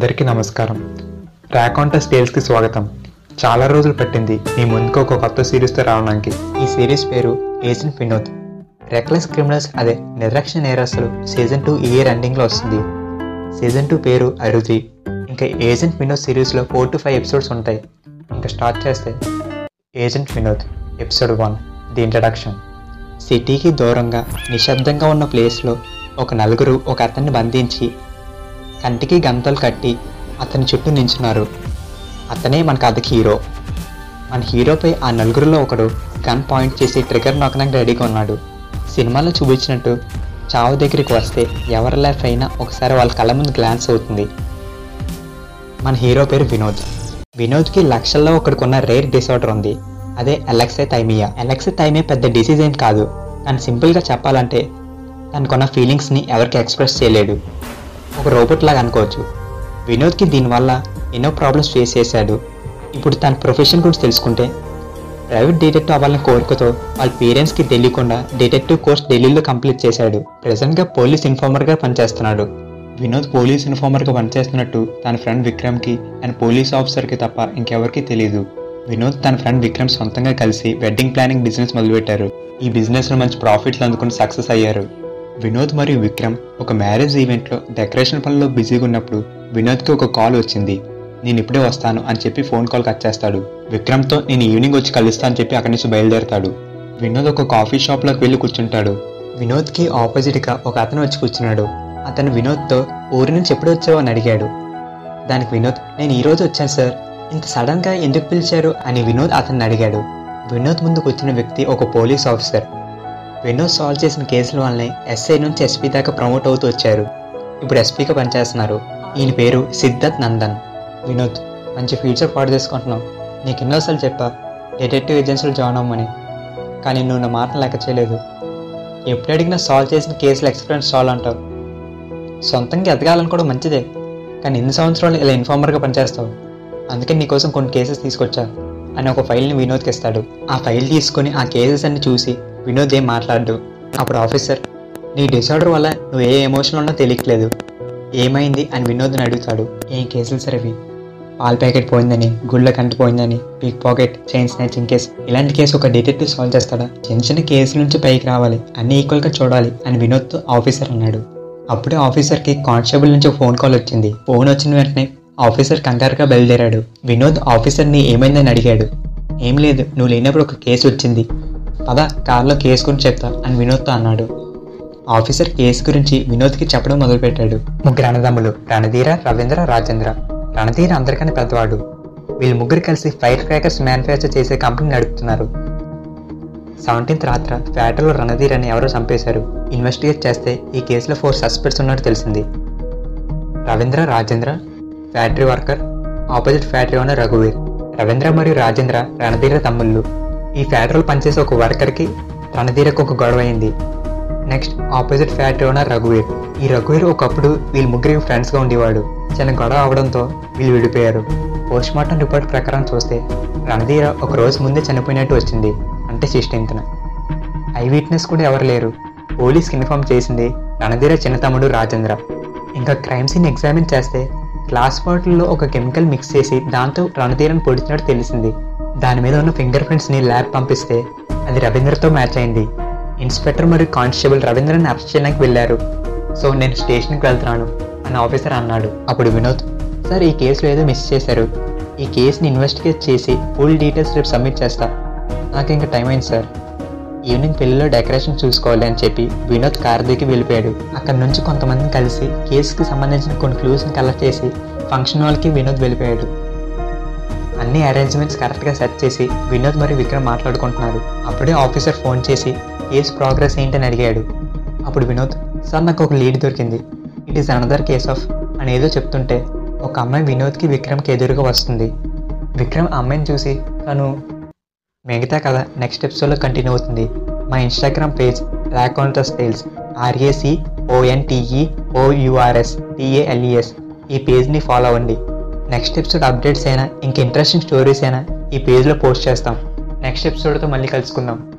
అందరికీ నమస్కారం. ర్యాకాంటస్ టేల్స్కి స్వాగతం. చాలా రోజులు పట్టింది మీ ముందుకు ఒక కొత్త సిరీస్తో రావడానికి. ఈ సిరీస్ పేరు ఏజెంట్ వినోద్. రెక్లెస్ క్రిమినల్స్ అదే నిర్లక్ష్య నేరస్తులు సీజన్ టూ ఈ ఇయర్ ఎండింగ్లో వస్తుంది. సీజన్ టూ పేరు అరుది ఇంకా ఏజెంట్ వినోద్ సిరీస్లో ఫోర్ టు ఫైవ్ ఎపిసోడ్స్ ఉంటాయి. ఇంకా స్టార్ట్ చేస్తే agent Vinod episode one the introduction. సిటీకి దూరంగా నిశ్శబ్దంగా ఉన్న ప్లేస్లో ఒక నలుగురు ఒక అతన్ని బంధించి కంటికి గంతలు కట్టి అతని చుట్టూ నించున్నారు. అతనే మన కథకి హీరో. మన హీరోపై ఆ నలుగురిలో ఒకడు గన్ పాయింట్ చేసి ట్రిగర్ నొక్కడానికి రెడీగా ఉన్నాడు. సినిమాలో చూపించినట్టు చావు దగ్గరికి వస్తే ఎవరి లైఫ్ అయినా ఒకసారి వాళ్ళ కళ్ళ ముందు గ్లాన్స్ అవుతుంది. మన హీరో పేరు వినోద్. వినోద్కి లక్షల్లో ఒకడికి రేర్ డిసార్డర్ ఉంది. అదే ఎలక్సే థైమియా ఎలక్సే థైమియా పెద్ద డిసీజ్ ఏం కాదు. కానీ సింపుల్గా చెప్పాలంటే తనకున్న ఫీలింగ్స్ని ఎవరికి ఎక్స్ప్రెస్ చేయలేడు. ఒక రోబోట్ లాగా అనుకోవచ్చు. వినోద్కి దీనివల్ల ఎన్నో ప్రాబ్లమ్స్ ఫేస్ చేశాడు. ఇప్పుడు తన ప్రొఫెషన్ గురించి తెలుసుకుంటే ప్రైవేట్ డిటెక్టివ్ అవ్వాలని కోరికతో వాళ్ళ పేరెంట్స్కి తెలియకుండా డిటెక్టివ్ కోర్స్ ఢిల్లీలో కంప్లీట్ చేశాడు. ప్రెసెంట్గా పోలీస్ ఇన్ఫార్మర్గా పనిచేస్తున్నాడు. వినోద్ పోలీస్ ఇన్ఫార్మర్గా పనిచేస్తున్నట్టు తన ఫ్రెండ్ విక్రమ్కి అండ్ పోలీస్ ఆఫీసర్కి తప్ప ఇంకెవరికీ తెలియదు వినోద్ తన ఫ్రెండ్ విక్రమ్ సొంతంగా కలిసి వెడ్డింగ్ ప్లానింగ్ బిజినెస్ మొదలుపెట్టారు. ఈ బిజినెస్లో మంచి ప్రాఫిట్లు అందుకుని సక్సెస్ అయ్యారు. వినోద్ మరియు విక్రమ్ ఒక మ్యారేజ్ ఈవెంట్లో డెకరేషన్ పనుల్లో బిజీగా ఉన్నప్పుడు వినోద్కి ఒక కాల్ వచ్చింది. నేను ఇప్పుడే వస్తాను అని చెప్పి ఫోన్ కాల్ కట్ చేస్తాడు. విక్రమ్తో నేను ఈవినింగ్ వచ్చి కలుస్తా అని చెప్పి అక్కడి నుంచి బయలుదేరతాడు. వినోద్ ఒక కాఫీ షాప్లోకి వెళ్ళి కూర్చుంటాడు. వినోద్కి ఆపోజిట్గా ఒక అతను వచ్చి కూర్చున్నాడు. అతను వినోద్తో ఊరి నుంచి ఎప్పుడు వచ్చావు? అని అడిగాడు. దానికి వినోద్ నేను ఈరోజు వచ్చాను సార్. ఇంత సడన్గా ఎందుకు పిలిచారు? అని వినోద్ అతన్ని అడిగాడు. వినోద్ ముందుకు వచ్చిన వ్యక్తి ఒక పోలీస్ ఆఫీసర్. వినోద్ సాల్వ్ చేసిన కేసుల వల్లనే ఎస్ఐ నుంచి ఎస్పీ దాకా ప్రమోట్ అవుతూ వచ్చారు. ఇప్పుడు ఎస్పీగా పనిచేస్తున్నారు. ఈయన పేరు సిద్ధార్థ్ నందన్. వినోద్ మంచి ఫ్యూచర్ పాడు చేసుకుంటున్నావు నీకు ఎన్నోసార్లు చెప్పా డిటెక్టివ్ ఏజెన్సీలో జాయిన్ అవ్వమని. కానీ నువ్వు నా మాటను లెక్క చేయలేదు. ఎప్పుడు అడిగినా సాల్వ్ చేసిన కేసులు ఎక్స్పీరియన్స్ సాల్వ్ అంటావు. సొంతంగా ఎదగాలని కూడా మంచిదే. కానీ ఎన్ని సంవత్సరాలు ఇలా ఇన్ఫార్మర్గా పనిచేస్తావు. అందుకే నీకోసం కొన్ని కేసెస్ తీసుకొచ్చా అని ఒక ఫైల్ని వినోద్కి ఇస్తాడు. ఆ ఫైల్ తీసుకొని ఆ కేసెస్ అన్ని చూసి వినోద్ ఏం మాట్లాడు అప్పుడు ఆఫీసర్ నీ డిసార్డర్ వల్ల నువ్వు ఏ ఎమోషన్ ఉన్నా తెలియట్లేదు. ఏమైంది అని వినోద్ని అడుగుతాడు. ఏం కేసులు సార్ అవి? పాల ప్యాకెట్ పోయిందని గుళ్ళ కంటి పోయిందని pick pocket chain snatching case ఇలాంటి కేసు ఒక డిటెక్టివ్ సాల్వ్ చేస్తాడా? చిన్న చిన్న కేసుల నుంచి పైకి రావాలి. అన్ని ఈక్వల్గా చూడాలి అని వినోద్తో ఆఫీసర్ అన్నాడు. అప్పుడే ఆఫీసర్కి కానిస్టేబుల్ నుంచి ఫోన్ కాల్ వచ్చింది. ఫోన్ వచ్చిన వెంటనే ఆఫీసర్ కంగారుగా బయలుదేరాడు. వినోద్ ఆఫీసర్ని ఏమైందని అడిగాడు. ఏం లేదు నువ్వు లేనప్పుడు ఒక కేసు వచ్చింది. పద కార్లో కేసు గురించి చెప్తా అని వినోద్తో అన్నాడు. ఆఫీసర్ కేసు గురించి వినోద్కి చెప్పడం మొదలుపెట్టాడు. ముగ్గురు అన్నదమ్ములు రణధీర రవీంద్ర రాజేంద్ర. రణధీర అందరికన్నా పెద్దవాడు. వీళ్ళు ముగ్గురు కలిసి ఫైర్ క్రాకర్స్ మ్యానుఫ్యాక్చర్ చేసే కంపెనీ నడుపుతున్నారు. సెవెంటీన్త్ రాత్ర ఫ్యాక్టరీలో రణధీర్ అని ఎవరో చంపేశారు. ఇన్వెస్టిగేట్ చేస్తే ఈ కేసులో ఫోర్ సస్పెక్ట్స్ ఉన్నట్టు తెలిసింది. Ravindra Rajendra factory worker opposite factory owner రఘువీర్. Ravindra మరియు రాజేంద్ర రణధీర తమ్ముళ్ళు. ఈ ఫ్యాక్టరీలో పనిచేసే ఒక వర్కర్కి రణధీరకు ఒక గొడవ అయింది. నెక్స్ట్ ఆపోజిట్ ఫ్యాక్టరీ ఓనర్ రఘువీర్. ఈ రఘువీర్ ఒకప్పుడు వీళ్ళ ముగ్గురికి ఫ్రెండ్స్గా ఉండేవాడు. చిన్న గొడవ అవడంతో వీళ్ళు విడిపోయారు. పోస్ట్ మార్టం రిపోర్ట్ ప్రకారం చూస్తే రణధీర ఒక రోజు ముందే చనిపోయినట్టు వచ్చింది. అంటే సిస్టెంత్న ఐ విట్నెస్ కూడా ఎవరు లేరు. పోలీస్కి ఇన్ఫార్మ్ చేసింది రణధీర చిన్న తమ్ముడు రాజేంద్ర. ఇంకా క్రైమ్ సీన్ ఎగ్జామిన్ చేస్తే గ్లాస్ బాటిల్లో ఒక కెమికల్ మిక్స్ చేసి దాంతో రణధీరను పొడిచినట్టు తెలిసింది. దాని మీద ఉన్న ఫింగర్ ప్రింట్స్ని ల్యాబ్ పంపిస్తే అది రవీంద్రతో మ్యాచ్ అయింది. ఇన్స్పెక్టర్ మరియు కానిస్టేబుల్ రవీంద్రని అరెస్ట్ చేయడానికి వెళ్ళారు. సో నేను స్టేషన్కి వెళ్తున్నాను అని ఆఫీసర్ అన్నాడు. అప్పుడు వినోద్ సార్ ఈ కేసులో ఏదో మిస్ చేశారు. ఈ కేసుని ఇన్వెస్టిగేట్ చేసి ఫుల్ డీటెయిల్స్ రేపు సబ్మిట్ చేస్తా. నాకు ఇంకా టైం అయింది సార్. ఈవినింగ్ పెళ్ళిలో డెకరేషన్ చూసుకోవాలి అని చెప్పి వినోద్ కార్ దిగి వెళ్ళిపోయాడు. అక్కడ నుంచి కొంతమందిని కలిసి కేసుకి సంబంధించిన కొన్ని క్లూస్ని కలెక్ట్ చేసి ఫంక్షన్ హాల్కి వినోద్ వెళ్ళిపోయాడు. అన్ని అరేంజ్మెంట్స్ కరెక్ట్గా సెట్ చేసి వినోద్ మరియు విక్రమ్ మాట్లాడుకుంటున్నారు. అప్పుడే ఆఫీసర్ ఫోన్ చేసి కేస్ ప్రోగ్రెస్ ఏంటని అడిగాడు. అప్పుడు వినోద్ సార్ నాకు ఒక లీడ్ దొరికింది. It is another case of అని ఏదో చెప్తుంటే ఒక అమ్మాయి వినోద్కి విక్రమ్కి ఎదురుగా వస్తుంది. విక్రమ్ అమ్మాయిని చూసి తను మిగతా కథ నెక్స్ట్ ఎపిసోడ్లో కంటిన్యూ అవుతుంది. మా Instagram page raconteurs tales R A C O N T E O U R S T A L E S ఈ పేజ్ని ఫాలో అవ్వండి. నెక్స్ట్ ఎపిసోడ్ అప్డేట్స్ అయినా ఇంక ఇంట్రెస్టింగ్ స్టోరీస్ అయినా ఈ పేజ్లో పోస్ట్ చేస్తాం. నెక్స్ట్ ఎపిసోడ్తో మళ్ళీ కలుసుకుందాం.